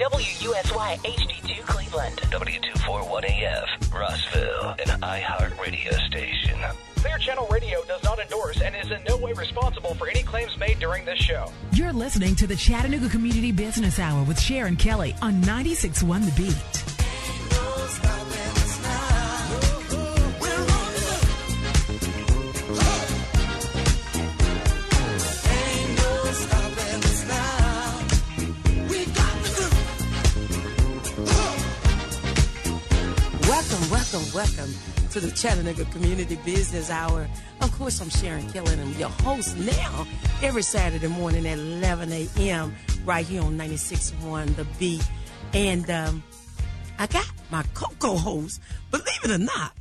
WUSY HD2 Cleveland. W241AF, Rossville, an iHeart radio station. Clear Channel Radio does not endorse and is in no way responsible for any claims made during this show. You're listening to the Chattanooga Community Business Hour with Sharon Kelly on 96.1 The Beat. To the Chattanooga Community Business Hour. Of course, I'm Sharon Kelly, and your host now every Saturday morning at 11 a.m. right here on 96.1 The Beat. And um, I got my co-host, believe it or not,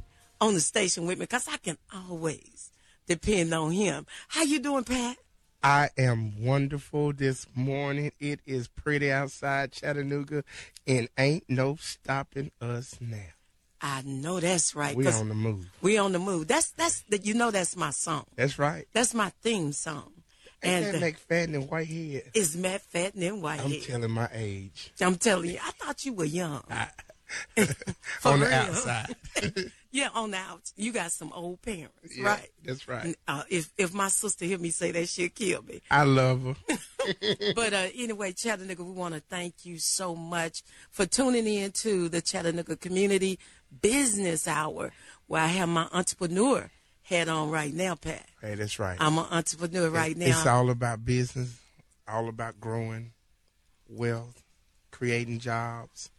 on the station with me because I can always depend on him. How you doing, Pat? I am wonderful this morning. It is pretty outside Chattanooga, and ain't no stopping us now. I know that's right. We on the move. We on the move. That's that's the, you know that's my song. That's right. That's my theme song. Ain't and that McFadden and Whitehead? it's McFadden and I'm telling my age. I'm telling you, I thought you were young. For on the real. outside. Yeah, on the out. You got some old parents, Yeah, right? That's right. Uh, if if my sister hear me say that, she'll kill me. I love her. But uh, anyway, Chattanooga, we want to thank you so much for tuning in to the Chattanooga Community Business Hour, where I have my entrepreneur hat on right now, Pat. Hey, that's right. I'm an entrepreneur right now. It's all about business, all about growing wealth, creating jobs.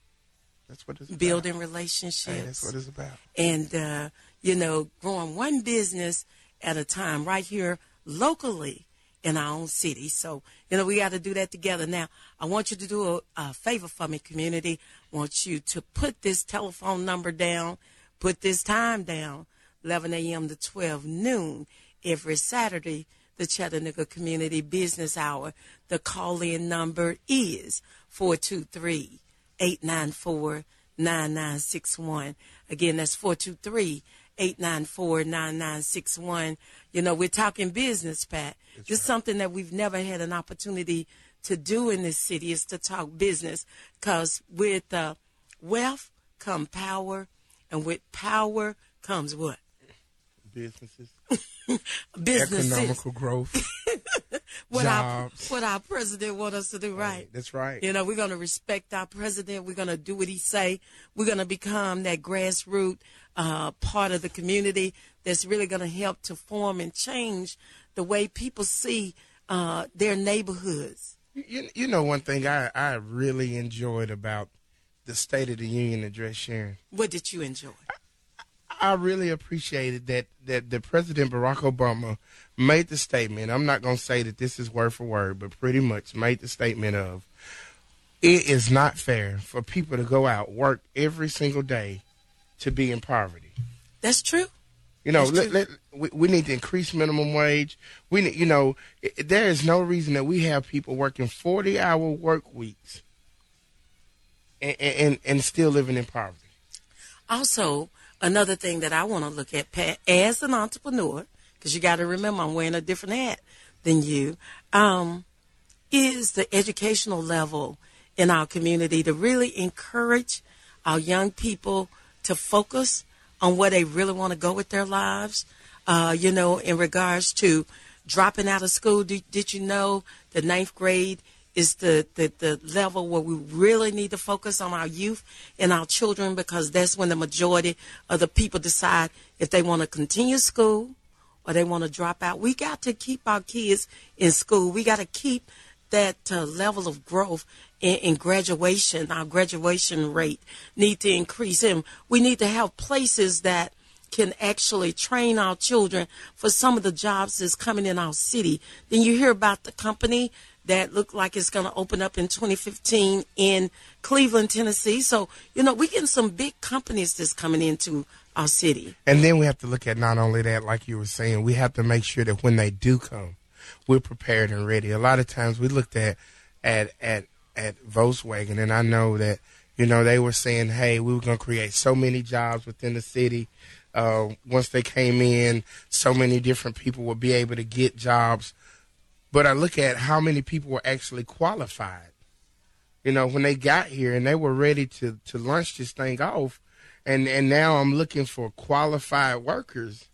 That's what it's building about. relationships. Hey, that's what it's about. and uh, you know, growing one business at a time right here locally in our own city. So, you know, we got to do that together. Now, I want you to do a, a favor for me, community. Want you to put this telephone number down, put this time down, 11 a.m. to 12 noon every Saturday, the Chattanooga Community Business Hour. The call-in number is 423 894 9961. Again, that's 423 894 9961. You know, we're talking business, Pat. This is something that we've never had an opportunity to do in this city is to talk business because with uh, wealth come power, and with power comes what? Businesses, Businesses. economical growth. what our jobs. what our president want us to do, right? That's right. You know, we're going to respect our president. We're going to do what he say. We're going to become that grassroots uh, part of the community that's really going to help to form and change the way people see uh, their neighborhoods. You, you know one thing I, I really enjoyed about the State of the Union address, Sharon. What did you enjoy? I really appreciated that that the President Barack Obama made the statement. I'm not going to say that this is word for word, but pretty much made the statement of it is not fair for people to go out work every single day to be in poverty. That's true. You know, let, let, we, we need to increase minimum wage. We need, you know, i there is no reason that we have people working 40 hour work weeks and, and, and still living in poverty. Also, another thing that I want to look at, Pat, as an entrepreneur, because you got to remember I'm wearing a different hat than you, um, is the educational level in our community to really encourage our young people to focus on where they really want to go with their lives. Uh, you know, in regards to dropping out of school, did, did you know the ninth grade is the, the, the level where we really need to focus on our youth and our children because that's when the majority of the people decide if they want to continue school or they want to drop out. We got to keep our kids in school. We got to keep that uh, level of growth in, in graduation. Our graduation rate need to increase, and we need to have places that can actually train our children for some of the jobs that's coming in our city. Then you hear about the company that looked like it's going to open up in 2015 in Cleveland, Tennessee. So, you know, we getting some big companies that's coming into our city. And then we have to look at not only that, like you were saying, we have to make sure that when they do come, we're prepared and ready. A lot of times we looked at at at at Volkswagen, and I know that you know they were saying, "Hey, we were going to create so many jobs within the city." Uh, once they came in, so many different people would be able to get jobs. But I look at how many people were actually qualified You know, when they got here and they were ready to to launch this thing off, and and now I'm looking for qualified workers.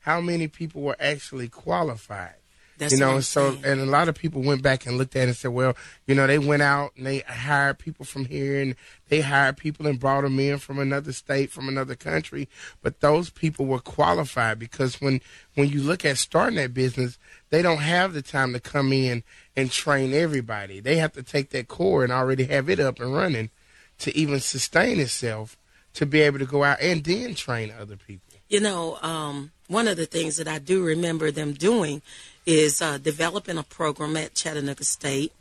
How many people were actually qualified? That's you know, what I'm and so and a lot of people went back and looked at it and said, well, you know, they went out and they hired people from here and they hired people and brought them in from another state, from another country, but those people were qualified because when when you look at starting that business, they don't have the time to come in and train everybody. They have to take that core and already have it up and running to even sustain itself to be able to go out and then train other people. You know, um, one of the things that I do remember them doing is uh, developing a program at Chattanooga State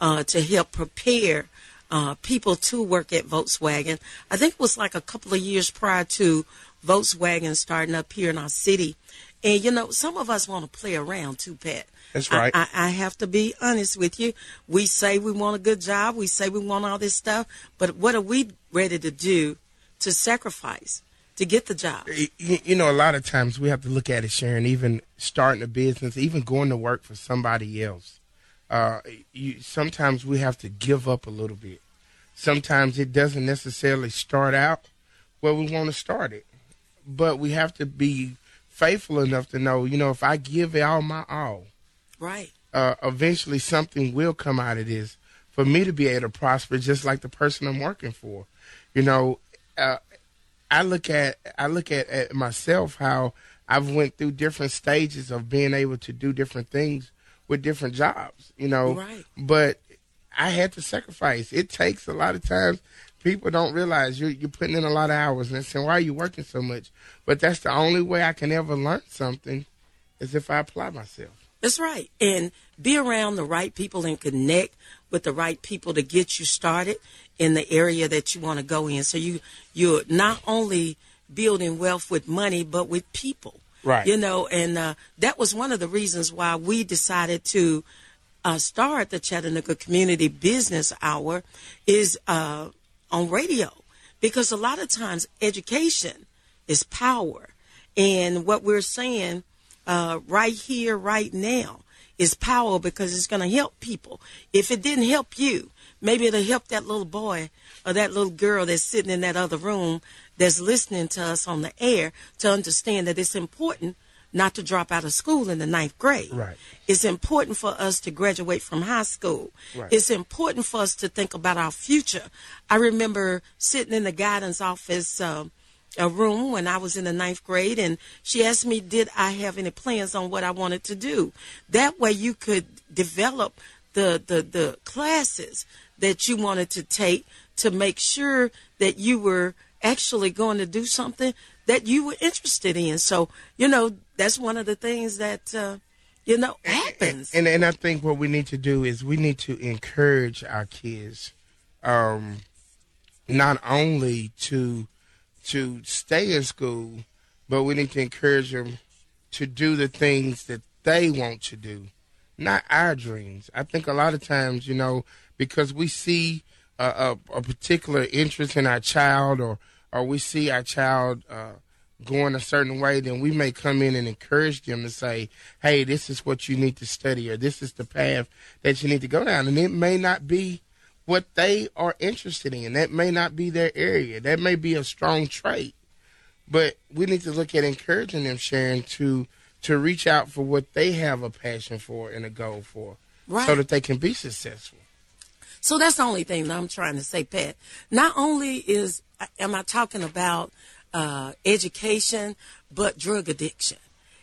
uh, to help prepare uh, people to work at Volkswagen. I think it was like a couple of years prior to Volkswagen starting up here in our city. And, you know, some of us want to play around too, Pat. That's I- right. I, I have to be honest with you. We say we want a good job. We say we want all this stuff. But what are we ready to do to sacrifice to get the job? you, know, a lot of times we have to look at it, Sharon. Even starting a business, even going to work for somebody else. Uh, you, sometimes we have to give up a little bit. Sometimes it doesn't necessarily start out where we want to start it, but we have to be faithful enough to know, you know, if I give it all my all, Right. uh, eventually something will come out of this for me to be able to prosper, just like the person I'm working for. You know, uh, I look at I look at, at myself how I've went through different stages of being able to do different things with different jobs. You know, Right. but I had to sacrifice. It takes a lot of times. People don't realize you're you're putting in a lot of hours and they're saying, "Why are you working so much?" But that's the only way I can ever learn something is if I apply myself. That's right. And be around the right people and connect with the right people to get you started in the area that you want to go in. So you you're not only building wealth with money, but with people. Right. You know, and uh, that was one of the reasons why we decided to uh, start the Chattanooga Community Business Hour is uh, on radio because a lot of times education is power, and what we're saying uh, right here, right now, is power because it's going to help people. If it didn't help you, maybe it'll help that little boy or that little girl that's sitting in that other room that's listening to us on the air to understand that it's important not to drop out of school in the ninth grade. Right. It's important for us to graduate from high school. Right. It's important for us to think about our future. I remember sitting in the guidance office um, a room when I was in the ninth grade, and she asked me, Did I have any plans on what I wanted to do? That way, you could develop the, the, the classes that you wanted to take to make sure that you were actually going to do something that you were interested in. So, you know, that's one of the things that, uh, you know, happens. And and I think what we need to do is we need to encourage our kids, um, not only to to stay in school, but we need to encourage them to do the things that they want to do, not our dreams. I think a lot of times, you know, because we see a, a, a particular interest in our child, or or we see our child. Uh, going a certain way, then we may come in and encourage them to say, hey, this is what you need to study, or this is the path that you need to go down. And it may not be what they are interested in. That may not be their area. That may be a strong trait. But we need to look at encouraging them, Sharon, to to reach out for what they have a passion for and a goal for. Right. So that they can be successful. So that's the only thing that I'm trying to say, Pat. Not only is am I talking about uh, education, but drug addiction.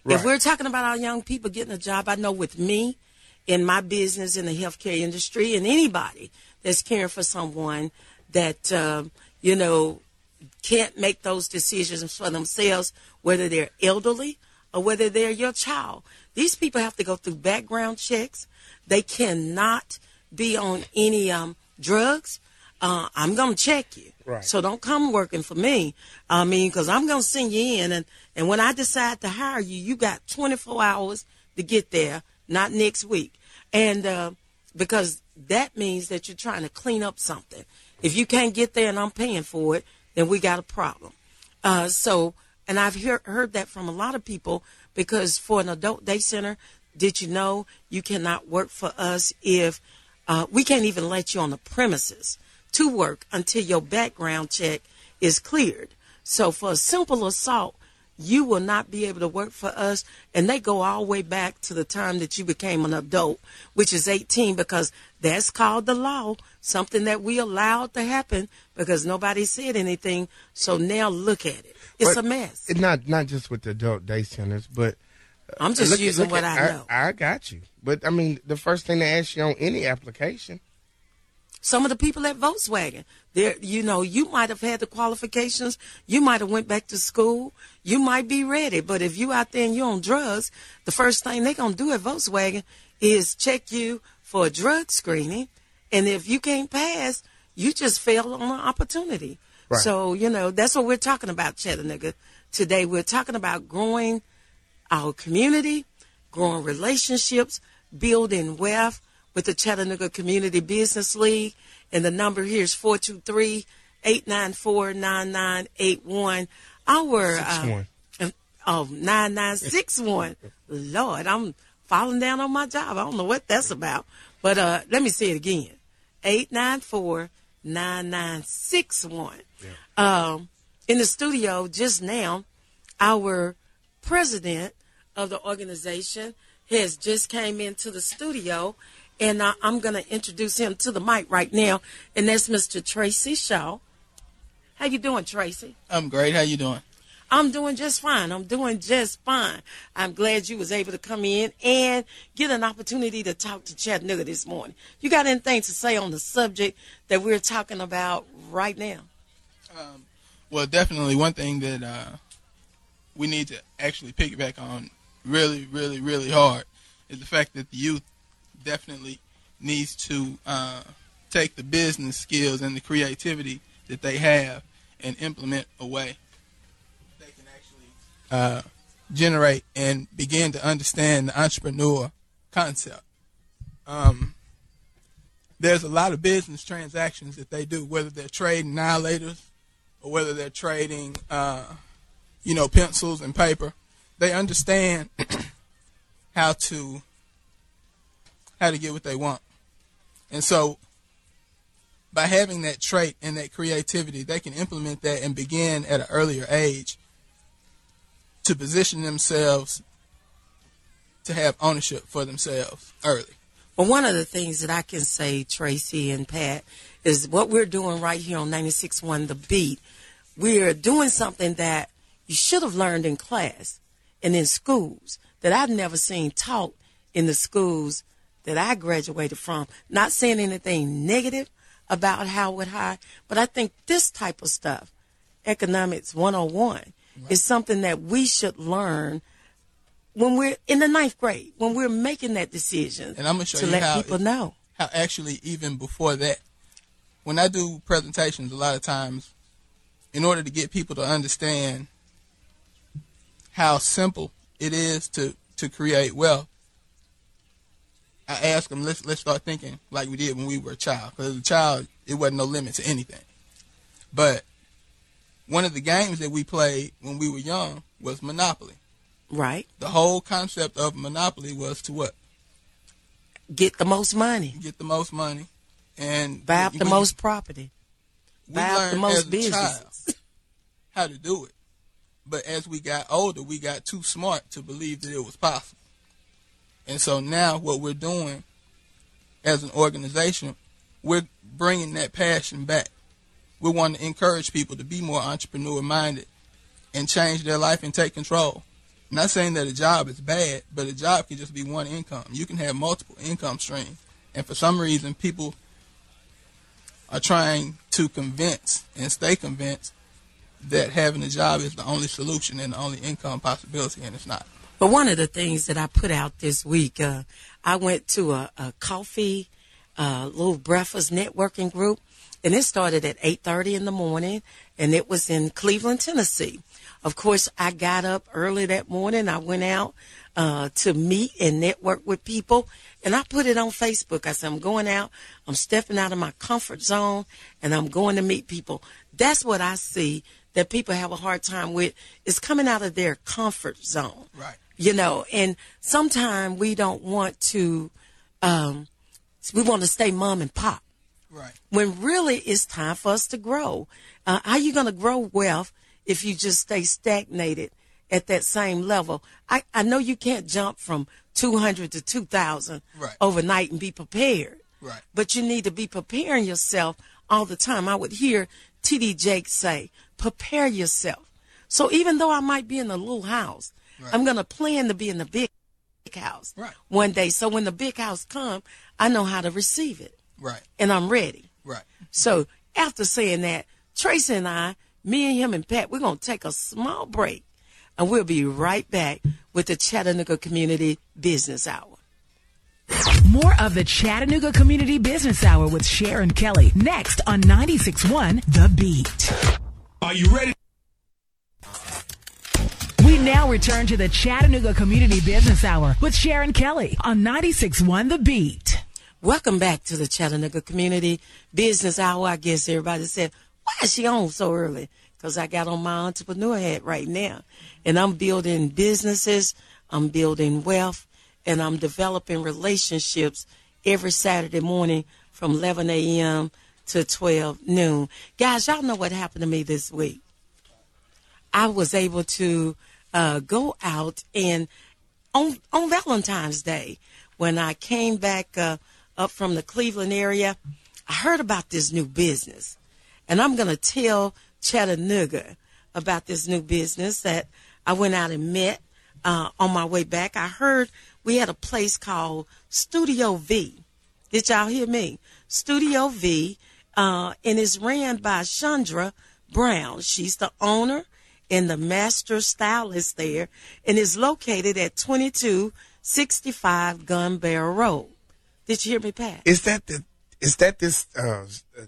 If we're talking about our young people getting a job, I know with me in my business in the healthcare industry, and anybody that's caring for someone that um, you know can't make those decisions for themselves, whether they're elderly or whether they're your child. These people have to go through background checks. They cannot be on any um, drugs. Uh, I'm going to check you. Right. So don't come working for me. I mean, because I'm going to send you in. And, and when I decide to hire you, you got 24 hours to get there, not next week. And uh, because that means that you're trying to clean up something. If you can't get there and I'm paying for it, then we got a problem. Uh, so, and I've hear, heard that from a lot of people because for an adult day center, did you know you cannot work for us if uh, we can't even let you on the premises to work until your background check is cleared. So for a simple assault, you will not be able to work for us. And they go all the way back to the time that you became an adult, which is 18, because that's called the law, something that we allowed to happen because nobody said anything. So now look at it. It's But a mess. Not not just with the adult day centers, but I'm just look- using what at- I know. I, got you, but I mean, the first thing they ask you on any application. some of the people at Volkswagen. There, you know, you might have had the qualifications. You might have went back to school. You might be ready. But if you out there and you're on drugs, the first thing they're gonna do at Volkswagen is check you for a drug screening. And if you can't pass, you just failed on an opportunity. Right. So you know that's what we're talking about, Chattanooga. Today we're talking about growing our community, growing relationships, building wealth with the Chattanooga Community Business League. And the number here is 423 894 9981. Our. Uh. Oh, 9961. Lord, I'm falling down on my job. I don't know what that's about. But uh, let me say it again 894 9961. Um, in the studio just now, our president of the organization has just came into the studio, and I, I'm going to introduce him to the mic right now, and that's Mr. Tracy Shaw. How you doing, Tracy? I'm great. How you doing? I'm doing just fine. I'm doing just fine. I'm glad you was able to come in and get an opportunity to talk to Chattanooga this morning. You got anything to say on the subject that we're talking about right now? Well, definitely one thing that uh, we need to actually piggyback on really, really, really hard is the fact that the youth definitely needs to uh, take the business skills and the creativity that they have and implement a way they can actually uh, generate and begin to understand the entrepreneur concept. Um, there's a lot of business transactions that they do, whether they're trading annihilators or whether they're trading, uh, you know, pencils and paper. They understand how to how to get what they want, and so by having that trait and that creativity, they can implement that and begin at an earlier age to position themselves to have ownership for themselves early. Well, one of the things that I can say, Tracy and Pat, is what we're doing right here on 96.1 The Beat. We're doing something that you should have learned in class and in schools that I've never seen taught in the schools that I graduated from. Not saying anything negative about Howard High, but I think this type of stuff, economics 101, is something that we should learn when we're in the ninth grade, when we're making that decision And I'm gonna show to you let how people know. how actually even before that when i do presentations a lot of times in order to get people to understand how simple it is to to create wealth i ask them let's let's start thinking like we did when we were a child because as a child it wasn't no limit to anything but one of the games that we played when we were young was monopoly Right. the whole concept of monopoly was to what Get the most money. get the most money and Buy up the most property. buy up the most businesses. how to do it. But as we got older, we got too smart to believe that it was possible. And so now what we're doing as an organization, we're bringing that passion back. We want to encourage people to be more entrepreneur minded and change their life and take control. Not saying that a job is bad, but a job can just be one income. You can have multiple income streams. And for some reason, people are trying to convince and stay convinced that having a job is the only solution and the only income possibility, and it's not. But one of the things that I put out this week, uh, I went to a, a coffee, uh, little breakfast networking group, and it started at 8.30 in the morning, and it was in Cleveland, Tennessee. Of course, I got up early that morning. I went out uh, to meet and network with people, and I put it on Facebook. I said, I'm going out, I'm stepping out of my comfort zone, and I'm going to meet people. That's what I see that people have a hard time with is coming out of their comfort zone Right. you know and sometimes we don't want to um we want to stay mom and pop Right. when really it's time for us to grow. Uh, how you going to grow wealth if you just stay stagnated at that same level? I, I know you can't jump from 200 to 2,000 Right. overnight and be prepared. Right. But you need to be preparing yourself all the time. I would hear TD Jake say, prepare yourself. So even though I might be in a little house, Right. I'm going to plan to be in the big house Right. one day. So when the big house come, I know how to receive it Right. and I'm ready. Right. So after saying that, Tracy and I, me and him and Pat, we're going to take a small break and we'll be right back with the Chattanooga Community Business Hour. More of the Chattanooga Community Business Hour with Sharon Kelly next on 96.1 The Beat. Are you ready? We now return to the Chattanooga Community Business Hour with Sharon Kelly on 96.1 The Beat. Welcome back to the Chattanooga Community Business Hour. I guess everybody said, why is she on so early? Because I got on my entrepreneur hat right now. And I'm building businesses, I'm building wealth, and I'm developing relationships every Saturday morning from 11 a.m. to 12 noon. Guys, y'all know what happened to me this week. I was able to uh, go out and on on Valentine's Day when I came back uh, up from the Cleveland area, I heard about this new business, and I'm gonna tell Chattanooga about this new business that I went out and met uh, on my way back. I heard we had a place called Studio V. Did y'all hear me? Studio V, uh, and it's ran by Chandra Brown. She's the owner and the master stylist there, and is located at 2265 Gun Barrel Road. Did you hear me, Pat? Is that the is that this uh, uh,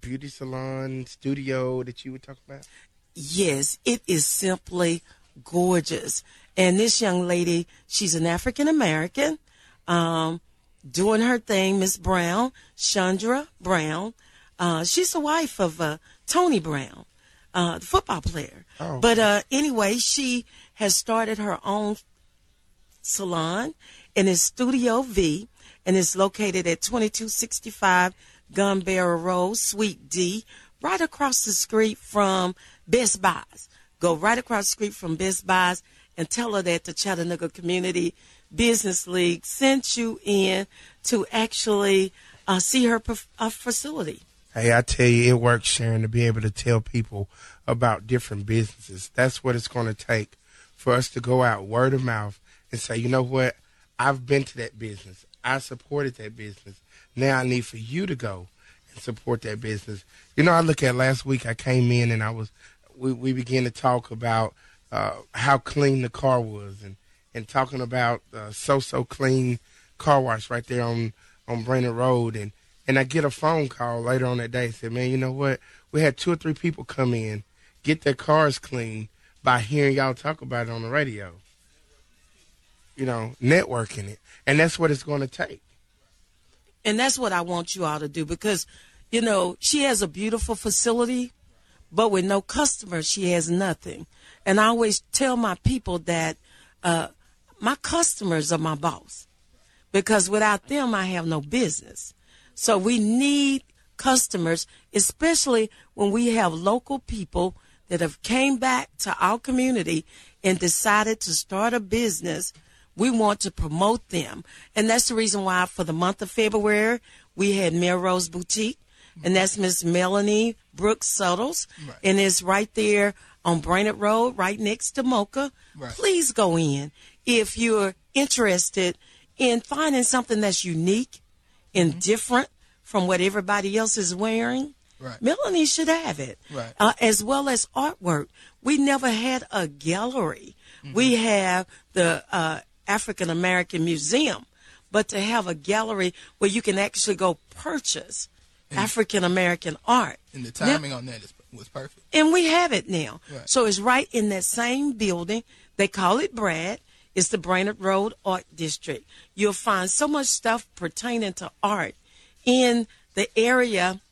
beauty salon studio that you were talking about? Yes, it is simply gorgeous. And this young lady, she's an African American, um, doing her thing, Miss Brown, Chandra Brown. Uh, she's the wife of uh, Tony Brown, uh, the football player. Oh. But uh, anyway, she has started her own salon and it's Studio V and it's located at 2265 Gun Barrel Road, Suite D, right across the street from Best Buys. Go right across the street from Best Buys and tell her that the Chattanooga Community Business League sent you in to actually uh, see her uh, facility. Hey, I tell you, it works, Sharon, to be able to tell people about different businesses. That's what it's going to take for us to go out word of mouth and say, you know what? I've been to that business. I supported that business. Now I need for you to go and support that business. You know, I look at last week. I came in and I was, we, we began to talk about uh, how clean the car was and and talking about uh, so so clean car wash right there on on Brainerd Road and and I get a phone call later on that day said, man, you know what? We had two or three people come in, get their cars clean by hearing y'all talk about it on the radio. You know, networking it, and that's what it's going to take. And that's what I want you all to do because, you know, she has a beautiful facility, but with no customers, she has nothing. And I always tell my people that uh, my customers are my boss because without them, I have no business. So we need customers, especially when we have local people that have came back to our community and decided to start a business. We want to promote them. And that's the reason why for the month of February, we had Melrose Boutique. And that's Miss Melanie Brooks Suttles. And it's right there on Brainerd Road, right next to Mocha. Right. Please go in if you're interested in finding something that's unique and different from what everybody else is wearing. Right. Melanie should have it, Right. uh, as well as artwork. We never had a gallery. We have the uh, African American Museum, but to have a gallery where you can actually go purchase African American art. And the Now- timing on that is, was perfect. and we have it now. Right. So it's right in that same building. They call it Brad. It's the Brainerd Road Art District. You'll find so much stuff pertaining to art in the area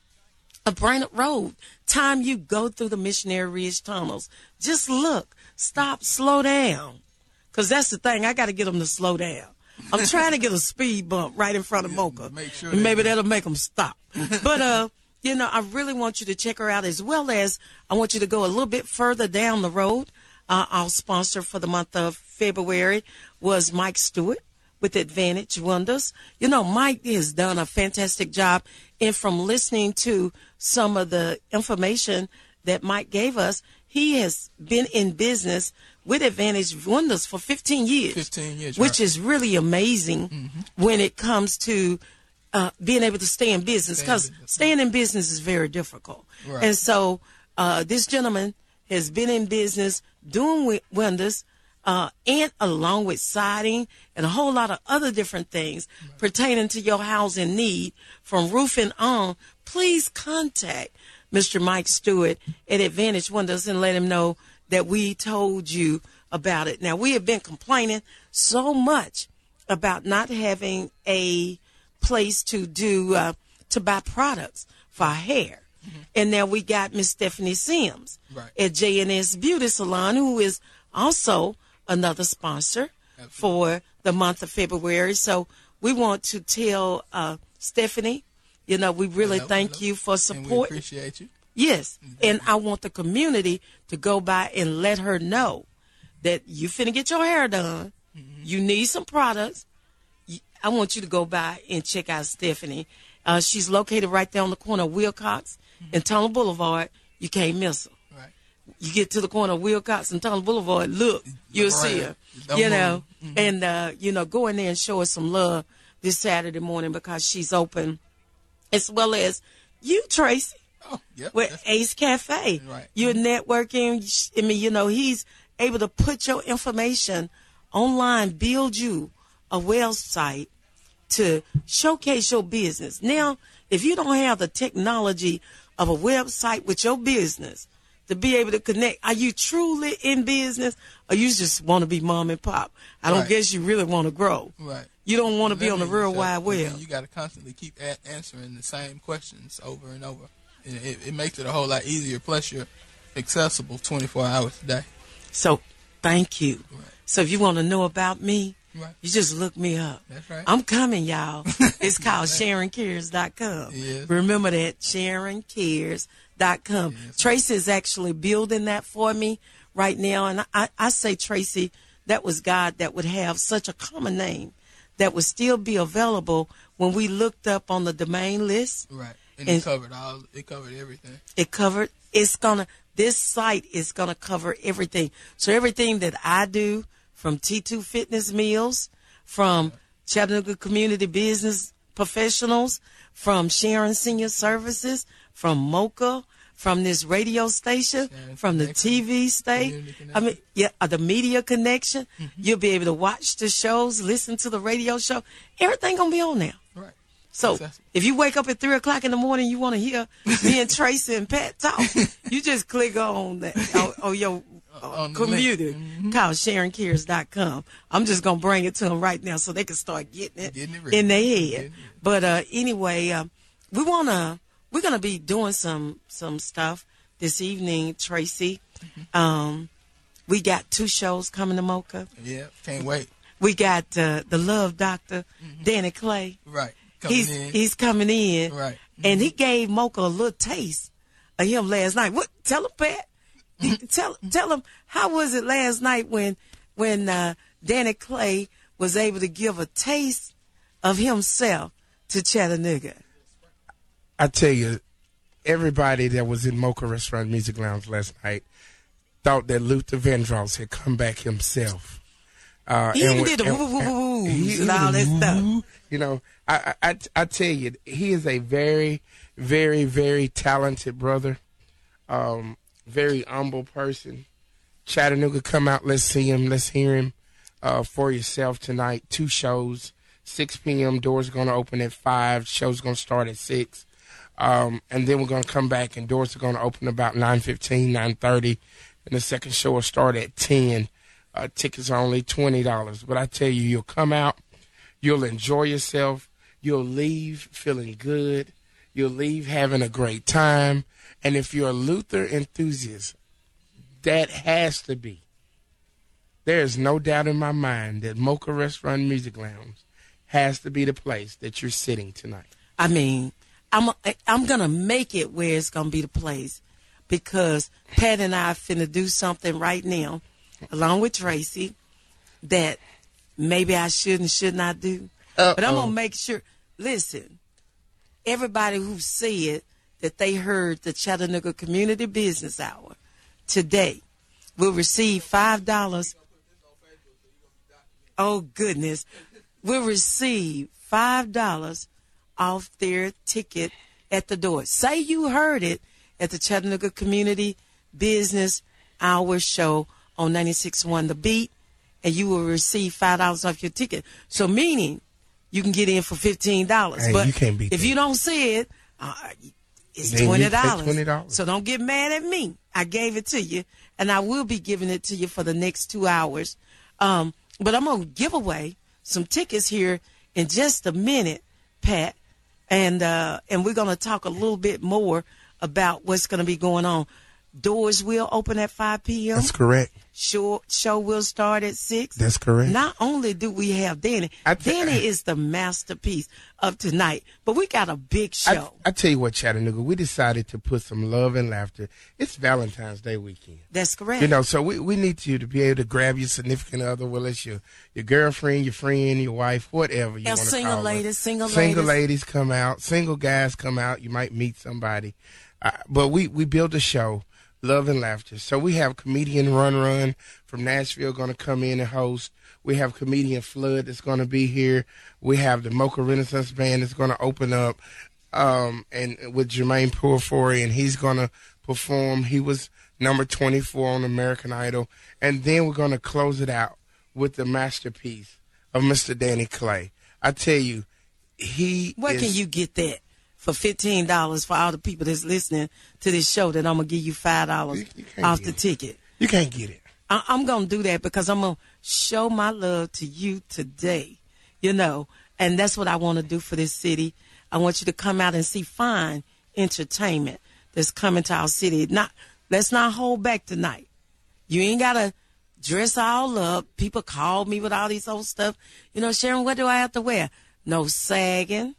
of Brainerd Road. Time you go through the Missionary Ridge tunnels, just look, stop, slow down. Because that's the thing. I got to get them to slow down. I'm trying to get a speed bump right in front of Mocha. make sure and maybe that'll make them stop. but uh, you know, I really want you to check her out as well as I want you to go a little bit further down the road. Uh, our sponsor for the month of February was Mike Stewart with Advantage Windows. You know, Mike has done a fantastic job. And from listening to some of the information that Mike gave us, he has been in business with Advantage Windows for 15 years. 15 years, Which right. is really amazing when it comes to uh, being able to stay in business because staying in business is very difficult. Right. And so uh, this gentleman has been in business doing wonders uh, and along with siding and a whole lot of other different things pertaining to your housing need from roofing on. Please contact Mr. Mike Stewart at Advantage Windows and let him know that we told you about it. Now, we have been complaining so much about not having a place to do uh, to buy products for our hair. And now we got Miss Stephanie Sims Right. at JNS Beauty Salon, who is also another sponsor for the month of February. So we want to tell uh, Stephanie, you know, we really Hello, thank hello. you for And we support. appreciate you. Yes. And I want the community to go by and let her know that you finna get your hair done. You need some products. I want you to go by and check out Stephanie. Uh, she's located right there on the corner of Wilcox and Tunnel Boulevard. You can't miss her. Right. You get to the corner of Wilcox and Tunnel Boulevard, look, you'll see her. Don't You know, and, uh, you know, go in there and show her some love this Saturday morning because she's open as well as you, Tracy Oh, yep. with Ace Cafe. Right. You're networking. I mean, you know, he's able to put your information online, build you a website to showcase your business. Now, if you don't have the technology of a website with your business to be able to connect, are you truly in business or you just want to be mom and pop? I don't guess you really want to grow. Right. You don't want to be on the real wide web. then You got to constantly keep a- answering the same questions over and over. And it, it makes it a whole lot easier. Plus, you're accessible 24 hours a day. So thank you. Right. So if you want to know about me, Right. you just look me up. That's right. I'm coming, y'all. It's called SharonCares.com. Yes. Remember that, SharonCares.com. Yes. Tracy is actually building that for me right now. And I, I say, Tracy, that was God that would have such a common name that would still be available when we looked up on the domain list. Right. And, And- it covered all. It covered everything. It covered. It's gonna. This site is gonna cover everything. So everything that I do, from T2 Fitness Meals, from Chattanooga Community Business Professionals, from Sharon Senior Services, from Mocha, from this radio station, Sharon from the TV state. I mean, yeah, uh, the media connection. Mm-hmm. You'll be able to watch the shows, listen to the radio show. Everything gonna be on there. Right. So if you wake up at three o'clock in the morning, you want to hear me and Tracy and Pat talk. You just click on that on, on your uh, On the link. computer called SharonCares.com. I'm just gonna bring it to them right now so they can start getting it, Getting it in their head. But uh, anyway, um, we wanna we're gonna be doing some some stuff this evening, Tracy. Mm-hmm. Um, we got two shows coming to Mocha. Yeah. Can't wait. We got uh, the Love Doctor, Danny Clay Right. Coming he's in. he's coming in, Right. And he gave Mocha a little taste of him last night. What? Tell him, Pat. Tell tell him how was it last night when when uh, Danny Clay was able to give a taste of himself to Chattanooga. I tell you, everybody that was in Mocha Restaurant Music Lounge last night thought that Luther Vandross had come back himself. Uh, He and did the and- woo woo woo and all that stuff. You know, I, I, I, I tell you, he is a very, very, very talented brother. Um, very humble person. Chattanooga, come out. Let's see him. Let's hear him uh, for yourself tonight. Two shows, 6 p.m. Doors going to open at 5. Show's going to start at 6. Um, and then we're going to come back and doors are going to open about 9.15, 9.30. And the second show will start at 10. Uh, tickets are only $20. But I tell you, you'll come out. You'll enjoy yourself. You'll leave feeling good. You'll leave having a great time. And if you're a Luther enthusiast, that has to be there is no doubt in my mind that Mocha Restaurant Music Lounge has to be the place that you're sitting tonight. I mean, I'm I'm gonna make it where it's gonna be the place because Pat and I finna do something right now, along with Tracy, that maybe I should and should not do. But I'm gonna make sure. Listen, everybody who said that they heard the Chattanooga Community Business Hour today will receive five dollars. Oh goodness, will receive five dollars off their ticket at the door. Say you heard it at the Chattanooga Community Business Hour show on 96.1 The Beat, and you will receive five dollars off your ticket. So meaning you can get in for fifteen dollars. Hey, but you if that. you don't see it, uh, it's Then twenty dollars. $20. So don't get mad at me. I gave it to you, and I will be giving it to you for the next two hours. Um, but I'm gonna give away some tickets here in just a minute, Pat, and uh, and we're gonna talk a little bit more about what's gonna be going on. Doors will open at 5 p.m. That's correct. Show show will start at six. That's correct. Not only do we have Danny, th- Danny is the masterpiece of tonight, but we got a big I, show. I tell you what, Chattanooga, we decided to put some love and laughter. It's Valentine's Day weekend. That's correct. You know, so we, we need you to be able to grab your significant other, whether it's your, your girlfriend, your friend, your wife, whatever you want to single call her. ladies, single single ladies. ladies come out, single guys come out. You might meet somebody, uh, but we we built a show, love and laughter. So we have comedian Run Run from Nashville going to come in and host. We have comedian Flood that's going to be here. We have the Mocha Renaissance Band that's going to open up, um, and with Jermaine Purifory, and he's going to perform. He was number 24 on American Idol, and then we're going to close it out with the masterpiece of Mr. Danny Clay. I tell you, he Where is, can you get that for fifteen dollars for all the people that's listening to this show? That I'm gonna give you five dollars You- you can't off the it. ticket. You can't get it. I, I'm gonna do that because I'm gonna show my love to you today. You know, and that's what I want to do for this city. I want you to come out and see fine entertainment that's coming to our city. Not let's not hold back tonight. You ain't gotta dress all up. People call me with all these old stuff. You know, Sharon, what do I have to wear? No sagging,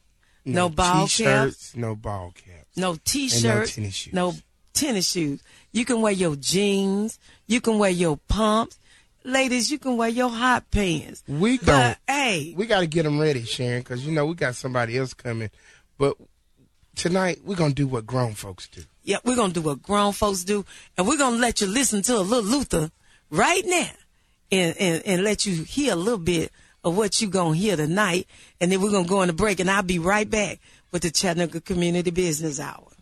no, ball caps, no ball caps. no t-shirts, tennis shoes. no tennis shoes. You can wear your jeans. You can wear your pumps. Ladies, you can wear your hot pants. We don't. hey, We got to get them ready, Sharon, because you know we got somebody else coming. But tonight we're gonna do what grown folks do. yeah, we're gonna do what grown folks do, and we're gonna let you listen to a little Luther right now, and and, and let you hear a little bit of what you're gonna hear tonight, and then we're gonna go on a break, and I'll be right back with the Chattanooga Community Business Hour.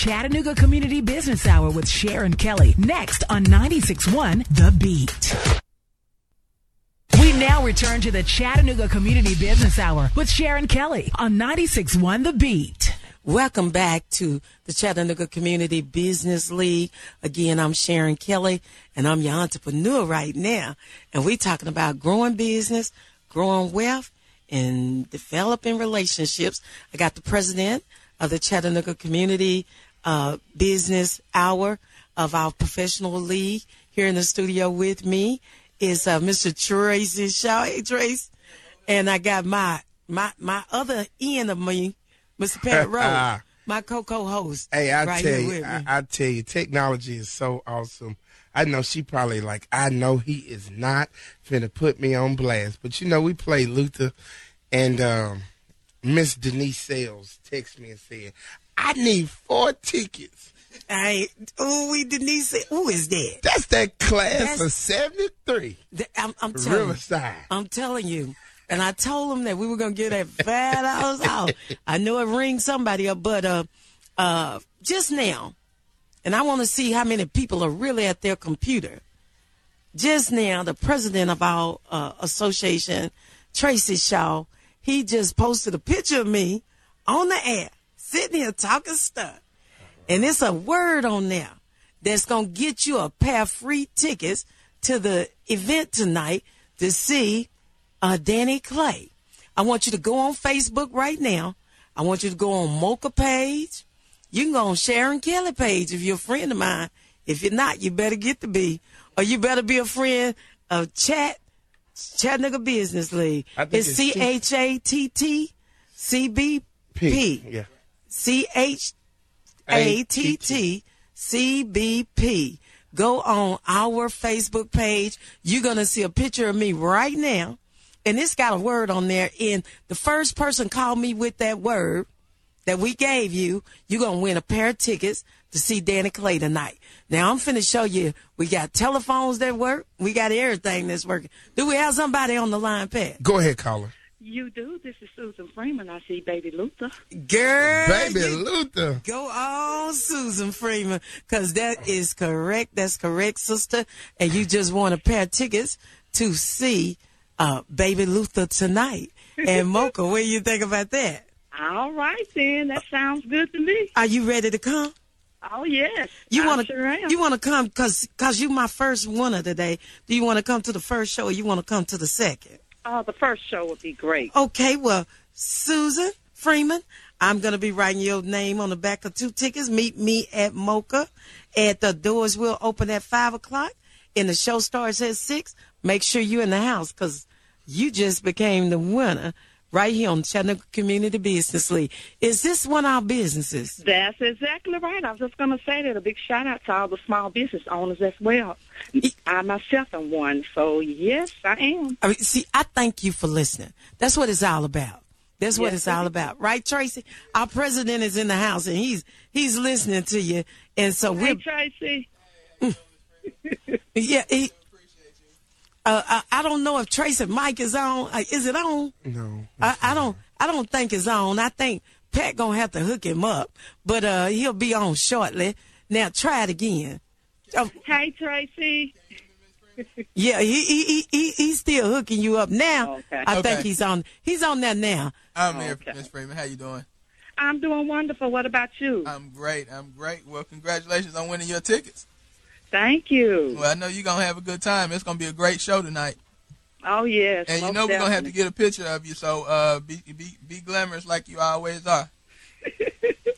Chattanooga Community Business Hour with Sharon Kelly next on 96.1 The Beat. We now return to the Chattanooga Community Business Hour with Sharon Kelly on 96.1 The Beat. Welcome back to the Chattanooga Community Business League. Again, I'm Sharon Kelly and I'm your entrepreneur right now. And we're talking about growing business, growing wealth, and developing relationships. I got the president of the Chattanooga Community uh, Business Hour of our professional league here in the studio with me is uh, Mr. Tracy Shaw. Hey, Trace. And I got my my my other end of me, Mr. Pat Rose, my co-co-host. Hey, I right tell you, I. I tell you, technology is so awesome. I know she probably like, I know he is not finna put me on blast, but you know, we played Luther, and um, Miss Denise Sales texted me and said, "I need four tickets." I oh, we Denise. Who is that? That's that class That's- of '73, Th- I'm, I'm telling you. Riverside. I'm telling you. And I told him that we were gonna get that five dollars off. I know it rings somebody up, but uh, uh, just now, and I want to see how many people are really at their computer. Just now, the president of our uh, association, Tracy Shaw, he just posted a picture of me on the air, sitting here talking stuff. And it's a word on there that's going to get you a pair of free tickets to the event tonight to see uh, Danny Clay. I want you to go on Facebook right now. I want you to go on Mocha page. You can go on Sharon Kelly page if you're a friend of mine. If you're not, you better get to be. Or you better be a friend of Chat, Chattanooga Business League. It's it's C H A T T C B P. Yeah. C H A T T C B P. Go on our Facebook page. You're going to see a picture of me right now. And it's got a word on there. And the first person called me with that word that we gave you, you're going to win a pair of tickets to see Danny Clay tonight. Now, I'm finna show you, we got telephones that work. We got everything that's working. Do we have somebody on the line, Pat? Go ahead, caller. You do. This is Susan Freeman. I see Baby Luther. Girl. Baby Luther. Go on, Susan Freeman, because that is correct. That's correct, sister. And you just won a pair of tickets to see uh, Baby Luther tonight. And Mocha, what do you think about that? All right, then. That sounds good to me. Are you ready to come? Oh, yes. You I want sure am. to? You want to come because because you my first winner today. Do you want to come to the first show or you want to come to the second? Oh, the first show would be great. Okay, well, Susan Freeman, I'm going to be writing your name on the back of two tickets. Meet me at Mocha. At the doors will open at five o'clock, and the show starts at six. Make sure you're in the house because you just became the winner right here on Chattanooga Community Business League. Is this one of our businesses? That's exactly right. I was just going to say that. A big shout out to all the small business owners as well. I myself am one. So, yes, I am. I mean, see, I thank you for listening. That's what it's all about. That's what Yes, it's all about, right, Tracy? Our president is in the house and he's he's listening to you, and so we're Tracy. yeah. He, uh, I, I don't know if Tracy Mike is on. Uh, is it on? No. I, I don't. I don't think it's on. I think Pat gonna have to hook him up, but uh, he'll be on shortly. Now try it again. Oh, Hey, Tracy. yeah, he, he he he he's still hooking you up now. Okay. I think he's on. He's on there now. I'm here, Okay. Miss Freeman. How you doing? I'm doing wonderful. What about you? I'm great. I'm great. Well, congratulations on winning your tickets. Thank you. Well, I know you're gonna have a good time. It's gonna be a great show tonight. Oh yes. And you know we're gonna have to get a picture of you, so uh, be be be glamorous like you always are.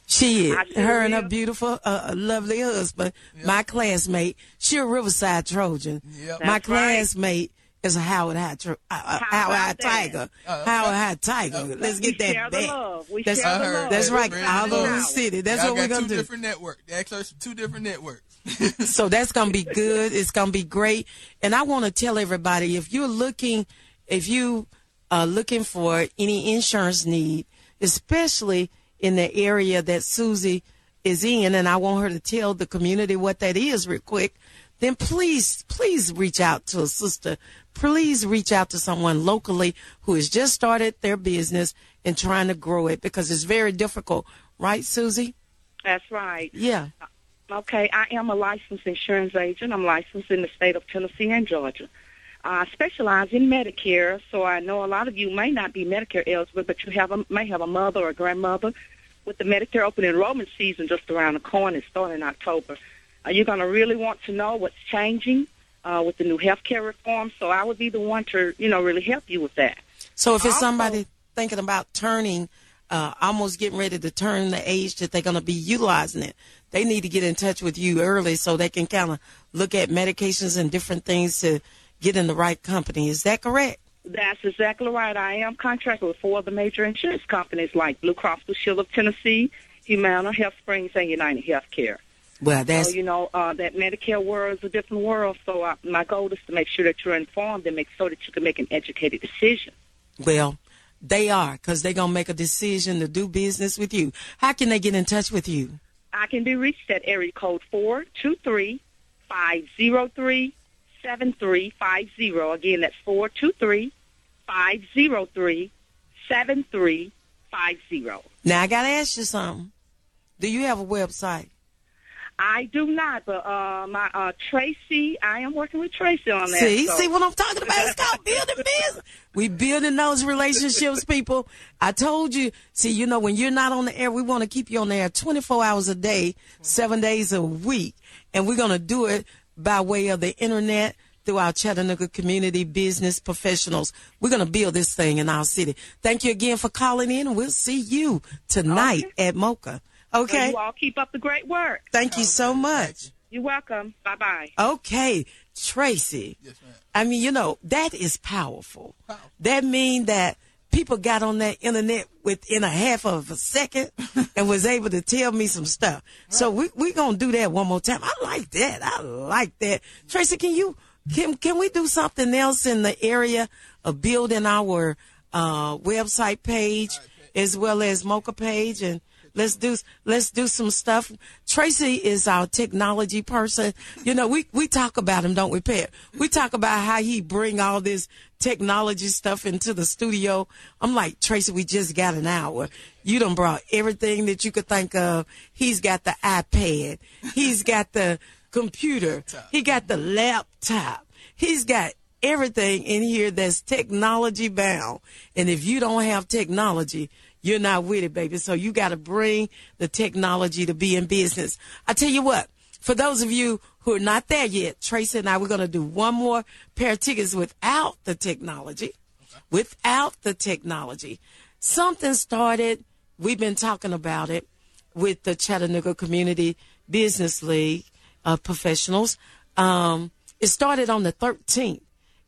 She is. I sure Her and her beautiful, uh, lovely husband, my classmate. She a Riverside Trojan. Yep. My That's right. classmate is a Howard High, tro- uh, uh, How Howard High? Tiger. Uh, Howard High Tiger. okay. Let's We get that share the back. love. We That's, share I the love. that's right. All over the city. That's Y'all what we're gonna do. two do. different networks. The Exodus, two different networks. So that's going to be good. It's going to be great. And I want to tell everybody if you're looking, if you are looking for any insurance need, especially in the area that Susie is in, and I want her to tell the community what that is real quick, then please, please reach out to a sister. Please reach out to someone locally who has just started their business and trying to grow it because it's very difficult. Right, Susie? That's right. Yeah. Uh, Okay, I am a licensed insurance agent. I'm licensed in the state of Tennessee and Georgia. I specialize in Medicare, so I know a lot of you may not be Medicare eligible, but you have a, may have a mother or a grandmother with the Medicare open enrollment season just around the corner, starting in October. Uh, you're going to really want to know what's changing uh, with the new health care reform, so I would be the one to, you know, really help you with that. So if it's Also- somebody thinking about turning, uh, almost getting ready to turn the age that they're going to be utilizing it, they need to get in touch with you early so they can kind of look at medications and different things to get in the right company. Is that correct? That's exactly right. I am contracted with four of the major insurance companies like Blue Cross Blue Shield of Tennessee, Humana, Health Springs, and United Healthcare. Well, that's so you know uh, that Medicare world is a different world. So uh, my goal is to make sure that you're informed and make so that you can make an educated decision. well, they are because they're gonna make a decision to do business with you. How can they get in touch with you? I can be reached at area code four two three five zero three seven three five zero. Again, that's four two three five zero three seven three five zero. Now I gotta ask you something. Do you have a website? I do not, but uh, my uh, Tracy, I am working with Tracy on that. See, so- see what I'm talking about? It's called building business. We building those relationships, people. I told you. See, you know, when you're not on the air, we want to keep you on the air 24 hours a day, seven days a week, and we're gonna do it by way of the internet through our Chattanooga community business professionals. We're gonna build this thing in our city. Thank you again for calling in, and we'll see you tonight at Mocha. So Okay. you all keep up the great work. Thank you so much. You're welcome. Bye bye. Okay, Tracy. Yes, ma'am. I mean, you know, that is powerful. That means that people got on that internet within a half of a second and was able to tell me some stuff. So we we gonna do that one more time. I like that. I like that. Tracy, can you can can we do something else in the area of building our uh, website page as well as Mocha page and Let's do let's do some stuff. Tracy is our technology person. You know, we we talk about him, don't we, Pat? We talk about how he bring all this technology stuff into the studio. I'm like, Tracy, we just got an hour. You done brought everything that you could think of. He's got the iPad. He's got the computer. He got the laptop. He's got everything in here that's technology bound. And if you don't have technology, you're not with it, baby. So you got to bring the technology to be in business. I tell you what, for those of you who are not there yet, Tracy and I, we're going to do one more pair of tickets without the technology. Without the technology. Something started, we've been talking about it with the Chattanooga Community Business League uh, professionals. Um, it started on the 13th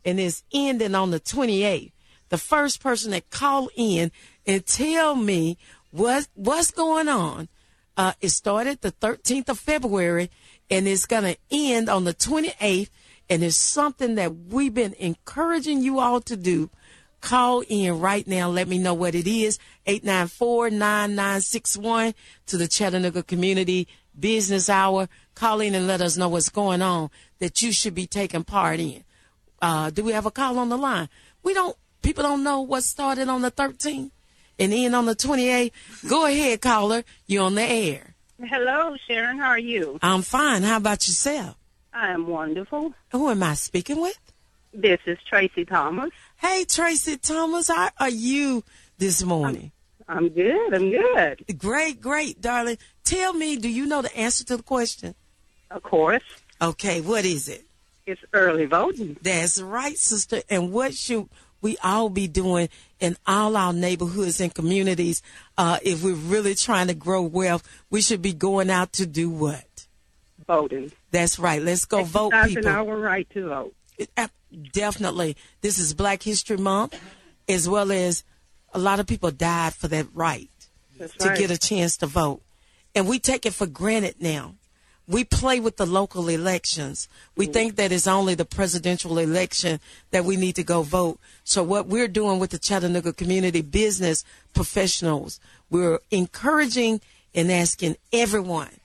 and is ending on the 28th. The first person that call in and tell me what what's going on. Uh, it started the 13th of February and it's going to end on the 28th. And it's something that we've been encouraging you all to do. Call in right now. Let me know what it is. 894-9961 to the Chattanooga Community Business Hour. Call in and let us know what's going on that you should be taking part in. Uh, do we have a call on the line? We don't, people don't know what started on the 13th and end on the 28th. Go ahead, caller. You're on the air. Hello, Sharon. How are you? I'm fine. How about yourself? I am wonderful. Who am I speaking with? This is Tracy Thomas. Hey, Tracy Thomas. How are you this morning? I'm good. I'm good. Great, great, darling. Tell me, do you know the answer to the question? Of course, Okay, what is it? it's early voting. That's right, sister. And what should we all be doing in all our neighborhoods and communities? Uh, if we're really trying to grow wealth, we should be going out to do what? Voting. That's right. Let's go vote, Exercising people. our right to vote. It- uh, Definitely. This is Black History Month, as well as a lot of people died for that right That's to right. get a chance to vote. And we take it for granted now. We play with the local elections. We think that it's only the presidential election that we need to go vote. So what we're doing with the Chattanooga community business professionals, we're encouraging and asking everyone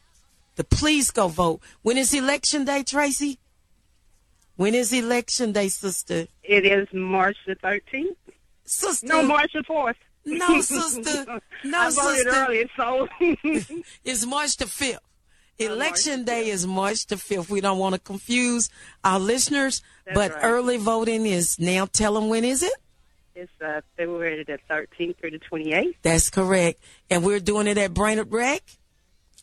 to please go vote. When is election day, Tracy? When is election day, sister? It is March the 13th. Sister. No, March the 4th. No, sister. No, I voted sister. early, so It's March the 5th. Election day is March the 5th. We don't want to confuse our listeners, That's but right. early voting is now. Tell them when is it? it's uh, February the 13th through the 28th. That's correct. And we're doing it at Brainerd Rec,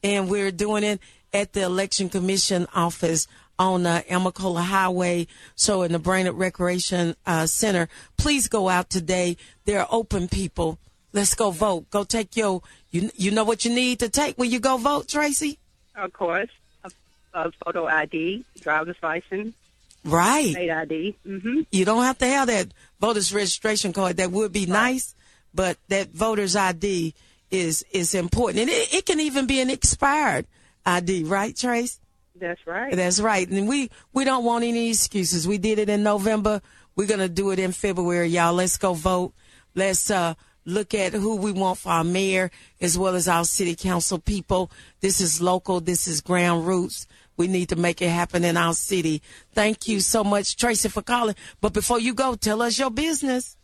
and we're doing it at the Election Commission office on uh, Amnicola Highway. So in the Brainerd Recreation uh, Center, please go out today. They're open people. Let's go vote. Go take your. You you know what you need to take when you go vote, Tracy? Of course, a, a photo ID, driver's license, Right. state ID. Mm-hmm. You don't have to have that voter's registration card. That would be nice, but that voter's ID is is important, and it, it can even be an expired ID, right, Trace? That's right. That's right. And we we don't want any excuses. We did it in November. We're gonna do it in February, y'all. Let's go vote. Let's uh look at who we want for our mayor as well as our city council people. This is local. This is ground roots. We need to make it happen in our city. Thank you so much, Tracy, for calling. But before you go, tell us your business.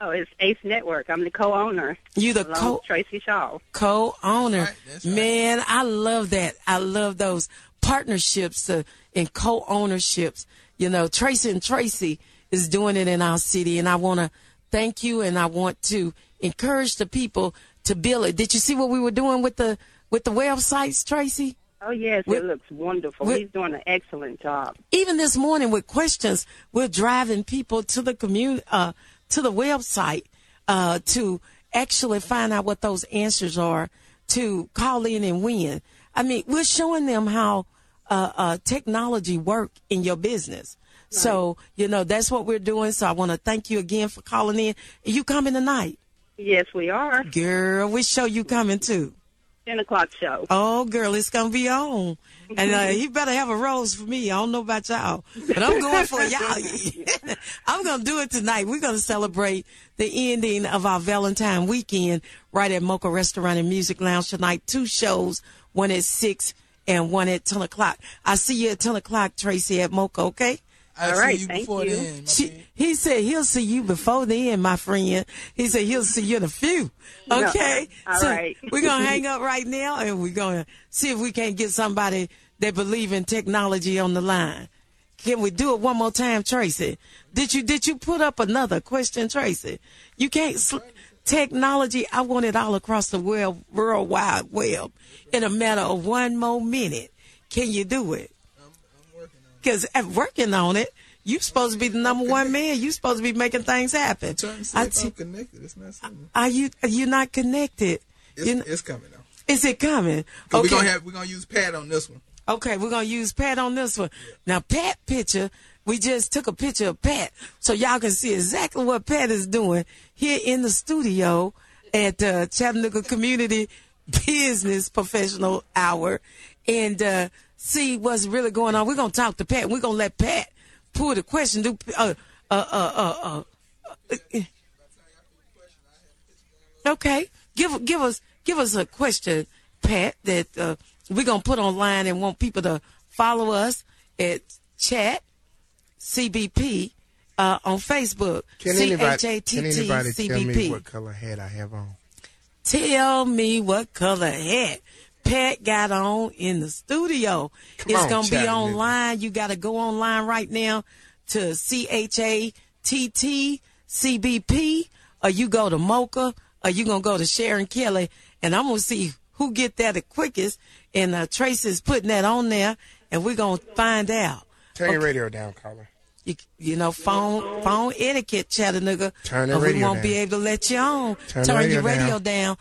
Oh, it's Ace Network. I'm the co-owner. You the co Tracy Shaw. Co-owner. Right, right. Man, I love that. I love those partnerships uh, and co-ownerships. You know, Tracy and Tracy is doing it in our city, and I want to thank you, and I want to encourage the people to build it. Did you see what we were doing with the with the websites, Tracy? Oh yes, With- it looks wonderful. He's doing an excellent job. even this morning with questions, we're driving people to the community, uh, to the website, uh, to actually find out what those answers are to call in and win. I mean, we're showing them how, uh, uh, technology work in your business. So, you know, that's what we're doing. So I want to thank you again for calling in. You coming tonight? Yes, we are. Girl, we show you coming to? Ten o'clock show. Oh, girl, it's gonna be on, and uh, you better have a rose for me. I don't know about y'all, but I'm going for y'all. I'm gonna do it tonight. We're gonna celebrate the ending of our Valentine weekend right at Mocha Restaurant and Music Lounge tonight. Two shows, one at six and one at ten o'clock. I see you at ten o'clock, Tracy, at Mocha. Okay. I All see right, you thank before you. then. She, he said he'll see you before then, my friend. He said he'll see you in a few. No, Okay. all so right. we're gonna hang up right now and we're gonna see if we can't get somebody that believe in technology on the line. Can we do it one more time, Tracy? Did you did you put up another question, Tracy? You can't sl- technology. I want it all across the world, world wide web in a matter of one more minute. Can you do it? Because I'm working on it. You supposed to be the number one man. You supposed to be making things happen. trying to see I t- I'm connected. It's not something. are you are you not connected? It's, You kn- it's coming though. is it coming? Okay. We're gonna have we're gonna use Pat on this one. Okay, we're gonna use Pat on this one. Now, Pat picture, we just took a picture of Pat, so y'all can see exactly what Pat is doing here in the studio at uh, Chattanooga Community Business Professional Hour, and uh, see what's really going on. We're gonna talk to Pat. We're gonna let Pat pull the question. Do uh uh uh uh. uh Okay, give give us give us a question, Pat, that uh, we're gonna put online and want people to follow us at chat CBP uh, on Facebook. Can anybody, can anybody tell me what color hat I have on? Tell me what color hat Pat got on in the studio. Come it's on, gonna be online. You got to go online right now to C H A T T C B P, or you go to Mocha, or you gonna go to Sharon Kelly, and I'm gonna see who get that the quickest. And uh, Tracy's putting that on there, and we're gonna find out. Turn your radio down, caller. You, you know, phone phone etiquette, Chattanooga. Turn the or we won't be able to let you on. Turn Turn, radio your radio down. down.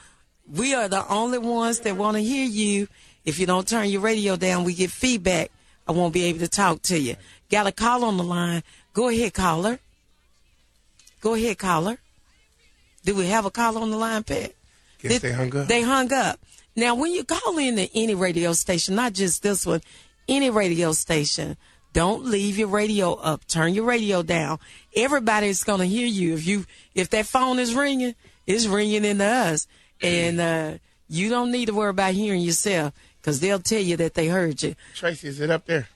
We are the only ones that want to hear you. If you don't turn your radio down, we get feedback. I won't be able to talk to you. Got a call on the line. Go ahead, caller. Go ahead, caller. Do we have a caller on the line, Pat? Guess they hung up. They hung up. Now, when you call in to any radio station, not just this one, any radio station, don't leave your radio up. Turn your radio down. Everybody's going to hear you. If you if that phone is ringing, it's ringing into us, and uh, you don't need to worry about hearing yourself because they'll tell you that they heard you. Tracy, is it up there?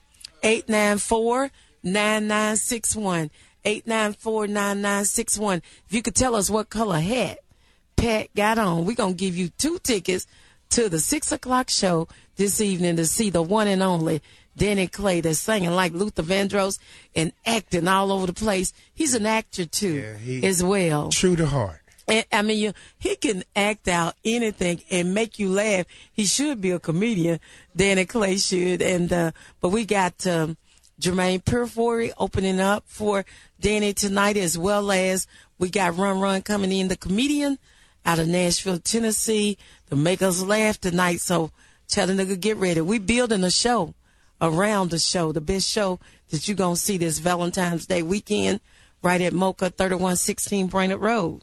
894 9961. 894 9961. If you could tell us what color hat Pat got on, we're going to give you two tickets to the 6 o'clock show this evening to see the one and only Danny Clay that's singing like Luther Vandross and acting all over the place. He's an actor too, he- as well. True to heart. I mean, you, he can act out anything and make you laugh. He should be a comedian. Danny Clay should. And uh, but we got um, Jermaine Purifory opening up for Danny tonight, as well as we got Run Run coming in, the comedian out of Nashville, Tennessee, to make us laugh tonight. So Chattanooga, get ready. We building a show around the show, the best show that you're gonna see this Valentine's Day weekend, right at Mocha 3116 Brainerd Road.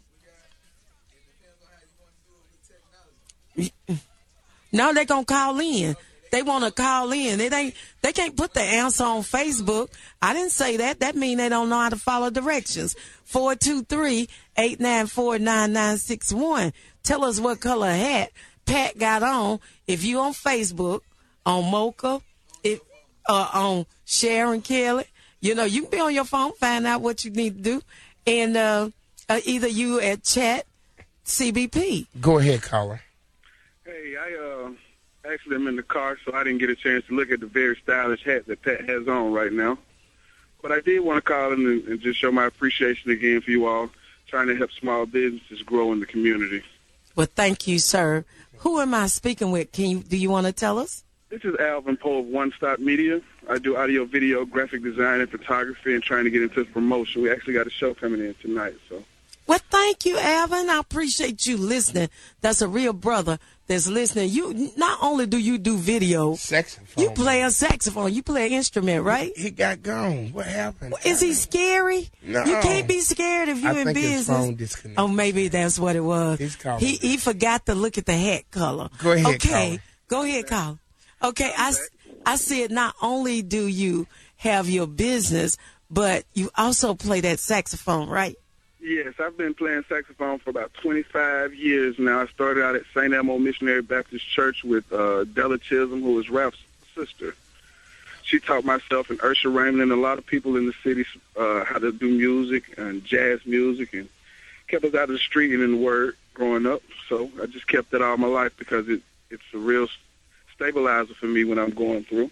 No, they gonna call in. They want to call in. It ain't. They can't put the answer on Facebook. I didn't say that. That mean they don't know how to follow directions. Four two three eight nine four nine nine six one. Tell us what color hat Pat got on. If you on Facebook, on Mocha, if uh, on Sharon Kelly, you know you can be on your phone, find out what you need to do, and uh, uh, either you at Chat CBP. Go ahead, caller. Hey, I uh, actually am in the car, so I didn't get a chance to look at the very stylish hat that Pat has on right now. But I did want to call in and, and just show my appreciation again for you all trying to help small businesses grow in the community. Well, thank you, sir. Who am I speaking with? Can you do you want to tell us? This is Alvin Poe of One Stop Media. I do audio, video, graphic design, and photography, and trying to get into promotion. We actually got a show coming in tonight, so Well, thank you, Alvin. I appreciate you listening. That's a real brother that's listening. You not only do you do video, saxophone. You play a saxophone. You play an instrument, right? He got gone. What happened? Is he scary? No. You can't be scared if you're in think his business. phone disconnected. Oh, maybe that's what it was. He's calling He he forgot to look at the hat color. Go ahead, Okay, go ahead, call. Okay, I I said not only do you have your business, but you also play that saxophone, right? Yes, I've been playing saxophone for about 25 years now. I started out at St. Elmo Missionary Baptist Church with uh, Della Chisholm, who was Ralph's sister. She taught myself and Ursha Raymond and a lot of people in the city uh, how to do music and jazz music and kept us out of the street and in the word growing up. So I just kept it all my life because it, it's a real stabilizer for me when I'm going through.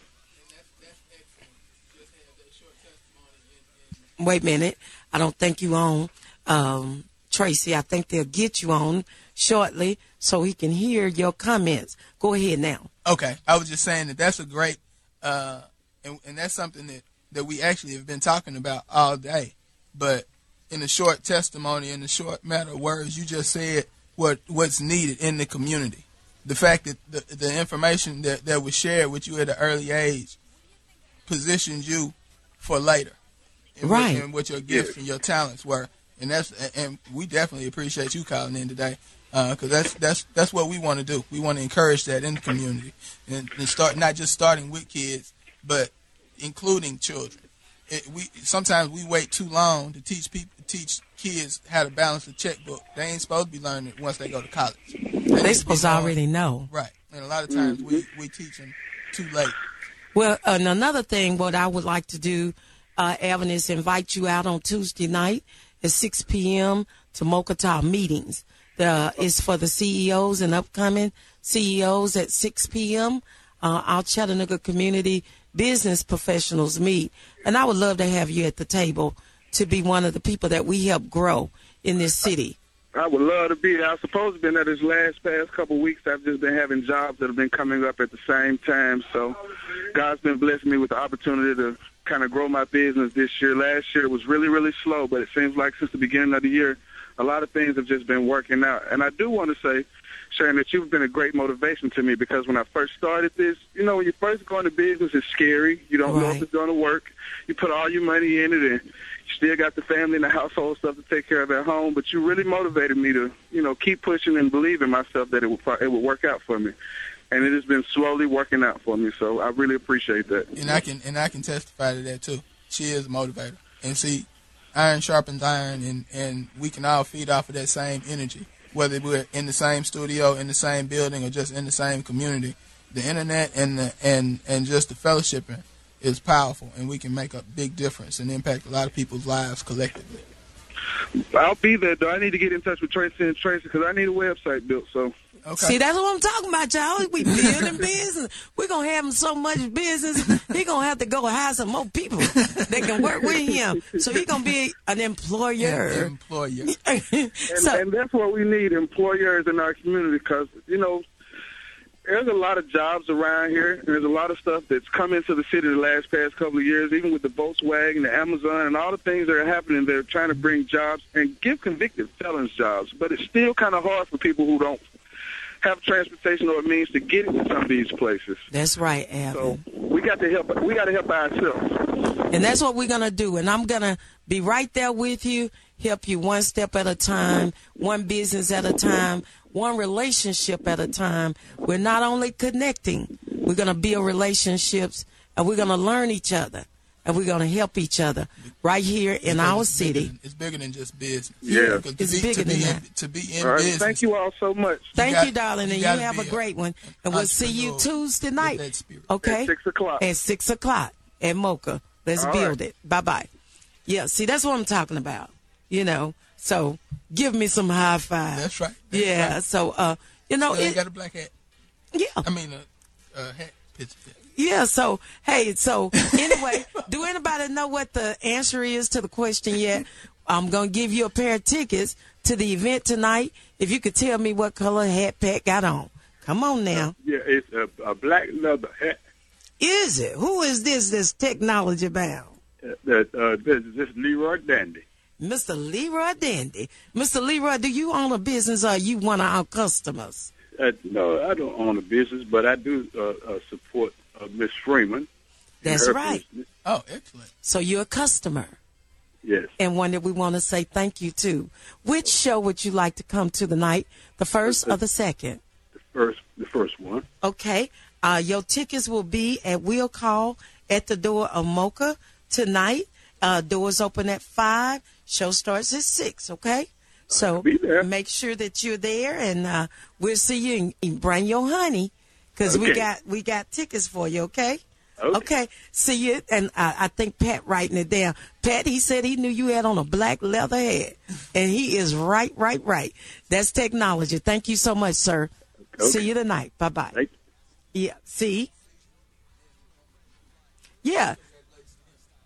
Wait a minute. I don't think you on um, Tracy. I think they'll get you on shortly so he can hear your comments. Go ahead now. Okay, I was just saying that that's a great, uh, and, and that's something that, that we actually have been talking about all day. But in a short testimony, in a short matter of words, you just said what what's needed in the community. The fact that the, the information that, that was shared with you at an early age positions you for later, and Right. What, and what your gifts and your talents were, and that's and we definitely appreciate you calling in today because that's that's that's what we want to do. We want to encourage that in the community and, and start not just starting with kids, but including children. it, we sometimes we wait too long to teach people teach kids how to balance the checkbook. They ain't supposed to be learning it once they go to college. They supposed to already know. Right, and a lot of times we we teach them too late. Well, and another thing, what I would like to do, uh, Evan, is invite you out on Tuesday night at 6 p.m. to Mokata meetings. The is for the CEOs and upcoming CEOs at 6 p.m. Uh, our Chattanooga community business professionals meet, and I would love to have you at the table to be one of the people that we help grow in this city. I would love to be there. I was supposed to be there this last past couple of weeks. I've just been having jobs that have been coming up at the same time. So God's been blessing me with the opportunity to kind of grow my business this year. Last year was really, really slow, but it seems like since the beginning of the year, a lot of things have just been working out. And I do want to say, Sharon, that you've been a great motivation to me because when I first started this, you know, when you first go into business, it's scary. You don't know if it's going to work. You put all your money in it and you still got the family and the household stuff to take care of at home, but you really motivated me to, you know, keep pushing and believe in myself that it would it would work out for me. And it has been slowly working out for me, so I really appreciate that. and I can and I can testify to that too. She is a motivator, and see, iron sharpens iron, and and we can all feed off of that same energy, whether we're in the same studio, in the same building, or just in the same community. The internet and the and and just the fellowshipping is powerful, and we can make a big difference and impact a lot of people's lives collectively. I'll be there, though. I need to get in touch with Tracy and Tracy because I need a website built. So See, that's what I'm talking about, y'all. We building business. We're going to have him so much business, he going to have to go hire some more people that can work with him. So he going to be an employer. Employer. and, and that's what we need employers in our community because you know there's a lot of jobs around here and there's a lot of stuff that's come into the city the last past couple of years even with the volkswagen the amazon and all the things that are happening they're trying to bring jobs and give convicted felons jobs but it's still kind of hard for people who don't have transportation or a means to get into some of these places That's right, Evan. we got to help we got to help ourselves And that's what we're going to do. And I'm going to be right there with you, help you one step at a time, one business at a time, one relationship at a time. We're not only connecting, we're going to build relationships and we're going to learn each other and we're going to help each other right here in our city. It's bigger than just business. Yeah. 'Cause to It's be, bigger to be than in, that. to be in all right business. thank you all so much Thank got- you, darling, you and you have a great one. And we'll see you Tuesday night. Okay? At six o'clock. At six o'clock at Mocha. Let's All build right. it. Bye bye. Yeah, see, that's what I'm talking about. You know, so give me some high five. That's right. That's yeah, right. so, uh, you know, Still ain't it, got a black hat. yeah. I mean, a, a hat picture. Yeah, so hey, so anyway, do anybody know what the answer is to the question yet? I'm gonna give you a pair of tickets to the event tonight. If you could tell me what color hat Pat got on. Come on now. Yeah, it's a, a black leather hat. Is it? Who is this this technology bound? Uh, that uh, this, this Leroy Dandy. Mr. Leroy Dandy. Mr. Leroy, do you own a business or are you one of our customers? Uh, no, I don't own a business, but I do uh, uh, support uh, Miss Freeman. That's right. business. Oh, excellent. So you're a customer. Yes. and one that we want to say thank you to. Which show would you like to come to tonight? The first or the second? The First, the first one. Okay. Uh, your tickets will be at Will Call at the door of Mocha tonight. Uh, doors open at five. Show starts at six. Okay. So be there. make sure that you're there, and uh, we'll see you. And, and bring your honey, because we got we got tickets for you. Okay. Okay. See you, and uh, I think Pat writing it down. Pat, he said he knew you had on a black leather hat, and he is right, right, right. That's technology. Thank you so much, sir. Okay. See you tonight. Bye bye. Yeah. See. Yeah.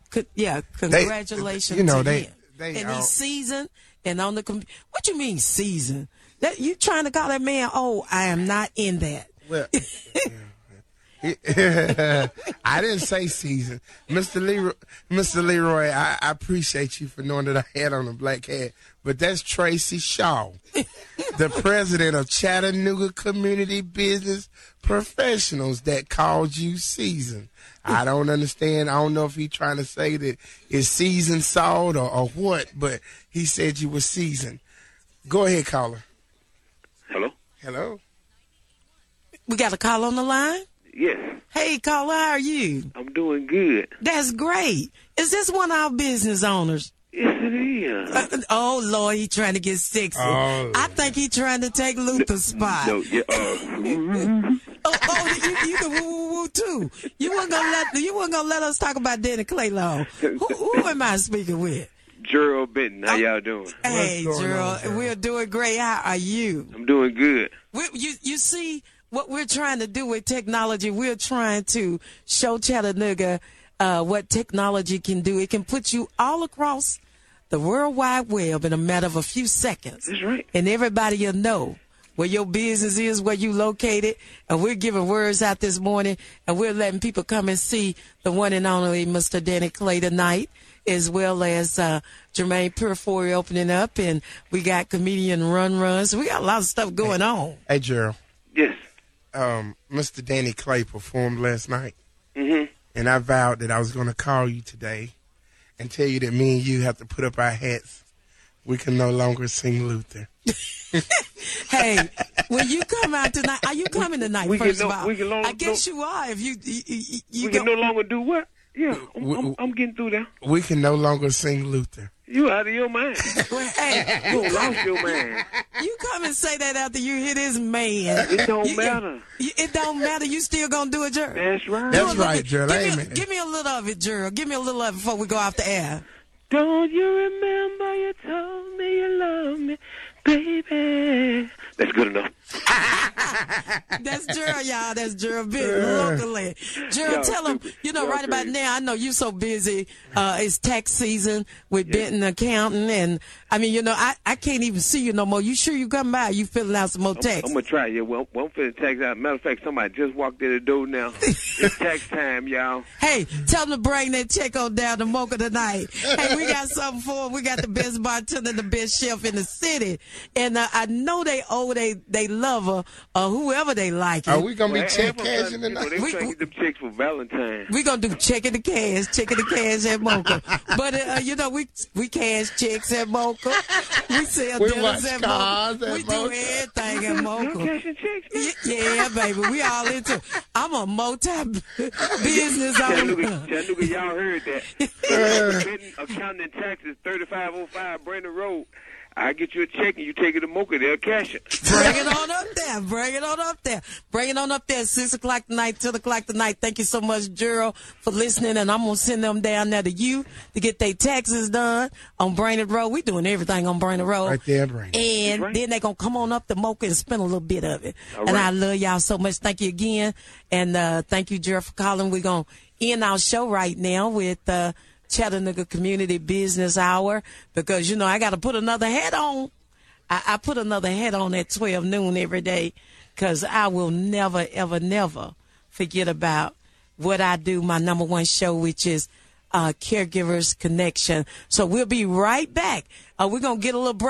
Could, yeah. Congratulations. you know, to they- him. they and are- he's seasoned and on the. Com- what you mean seasoned? That you trying to call that man? Oh, I am not in that. Well, I didn't say season, Mr. Leroy. Mr. Leroy, I, I appreciate you for knowing that I had on a black hat, but that's Tracy Shaw, the president of Chattanooga Community Business Professionals, that called you season. I don't understand. I don't know if he trying to say that it's seasoned salt or, or what, but he said you were seasoned. Go ahead, caller. Hello. Hello. We got a call on the line. Yes. Hey, caller, how are you? I'm doing good. That's great. Is this one of our business owners? Yes, it is. Uh, oh Lord, he trying to get sexy. Oh, I think he trying to take Luther's spot. No, yeah, uh, Oh, oh, you, you can woo woo woo too. You weren't gonna let you weren't gonna let us talk about Danny Clay long. Who, who am I speaking with? Gerald Benton. How y'all doing? Hey, Gerald, we're doing great. How are you? I'm doing good. We, you you see what we're trying to do with technology. We're trying to show Chattanooga uh, what technology can do. It can put you all across the World Wide Web in a matter of a few seconds. That's right. And everybody will know where your business is, where you located. And we're giving words out this morning, and we're letting people come and see the one and only Mr. Danny Clay tonight, as well as uh, Jermaine Purifory opening up, and we got comedian Run Runs. We got a lot of stuff going on. Hey, Gerald. Yes. Um, Mr. Danny Clay performed last night, Mm-hmm. and I vowed that I was going to call you today and tell you that me and you have to put up our hats. We can no longer sing Luther. hey, when you come out tonight, are you coming tonight? We can first no- of all, we can no- I guess no- you are. If you you, you, you we can go- no longer do what? Yeah, I'm, I'm, I'm getting through there. We can no longer sing Luther. You out of your mind. hey, you lost your mind. You come and say that after you hit his man. It don't You- matter. you- it don't matter. You still gonna do it, Gerald. That's right. That's right, Gerald. Give me, Amen. a, give me a little of it, Gerald. Give me a little of it before we go off the air. Don't you remember you told me you love me, baby? That's good enough. That's Gerald, y'all. That's Gerald Big locally. Gerald, tell him, you know, right about now, I know you're so busy. Uh, it's tax season with Benton Accounting. And I mean, you know, I, I can't even see you no more. You sure you come by? You filling out some more I'm, tax? I'm gonna try. Yeah, well, well, I'm finna tax out. Matter of fact, somebody just walked in the door now. it's tax time, y'all. Hey, tell them to bring that check on down to Mocha tonight. Hey, we got something for 'em. We got the best bartender, the best chef in the city. And uh, I know they owe they, they lover or whoever they like. Are we gonna be Well, check half cashing them, you know, tonight? They We- trying to get them checks for Valentine's. we gonna do checking the cash, checking the cash at Mocha. But uh, uh, you know, we we cash checks at Mocha. We sell We dinners watch at cars Mocha. at We do Mocha. everything at You Mocha. cashing checks? Yeah, baby, we all into. I'm a multi business Chattanooga, owner. Chattanooga, y'all heard that. Uh. Accounting and Taxes, 3505 Brainerd Road. I get you a check and you take it to Mocha, they'll cash it. Bring it on up there. Bring it on up there. Bring it on up there. Six o'clock tonight, ten o'clock tonight. Thank you so much, Gerald, for listening. And I'm gonna send them down there to you to get their taxes done on Brainerd Road. We doing everything on Brainerd Road. Right there, Brainerd. And right. then they gonna come on up to Mocha and spend a little bit of it. All and right. I love y'all so much. Thank you again. And uh, thank you, Gerald, for calling. We're gonna end our show right now with uh, Chattanooga Community Business Hour because you know I got to put another hat on. I, I put another hat on at 12 noon every day because I will never, ever, never forget about what I do, my number one show, which is uh, Caregivers Connection. So we'll be right back. Uh, we're going to get a little break.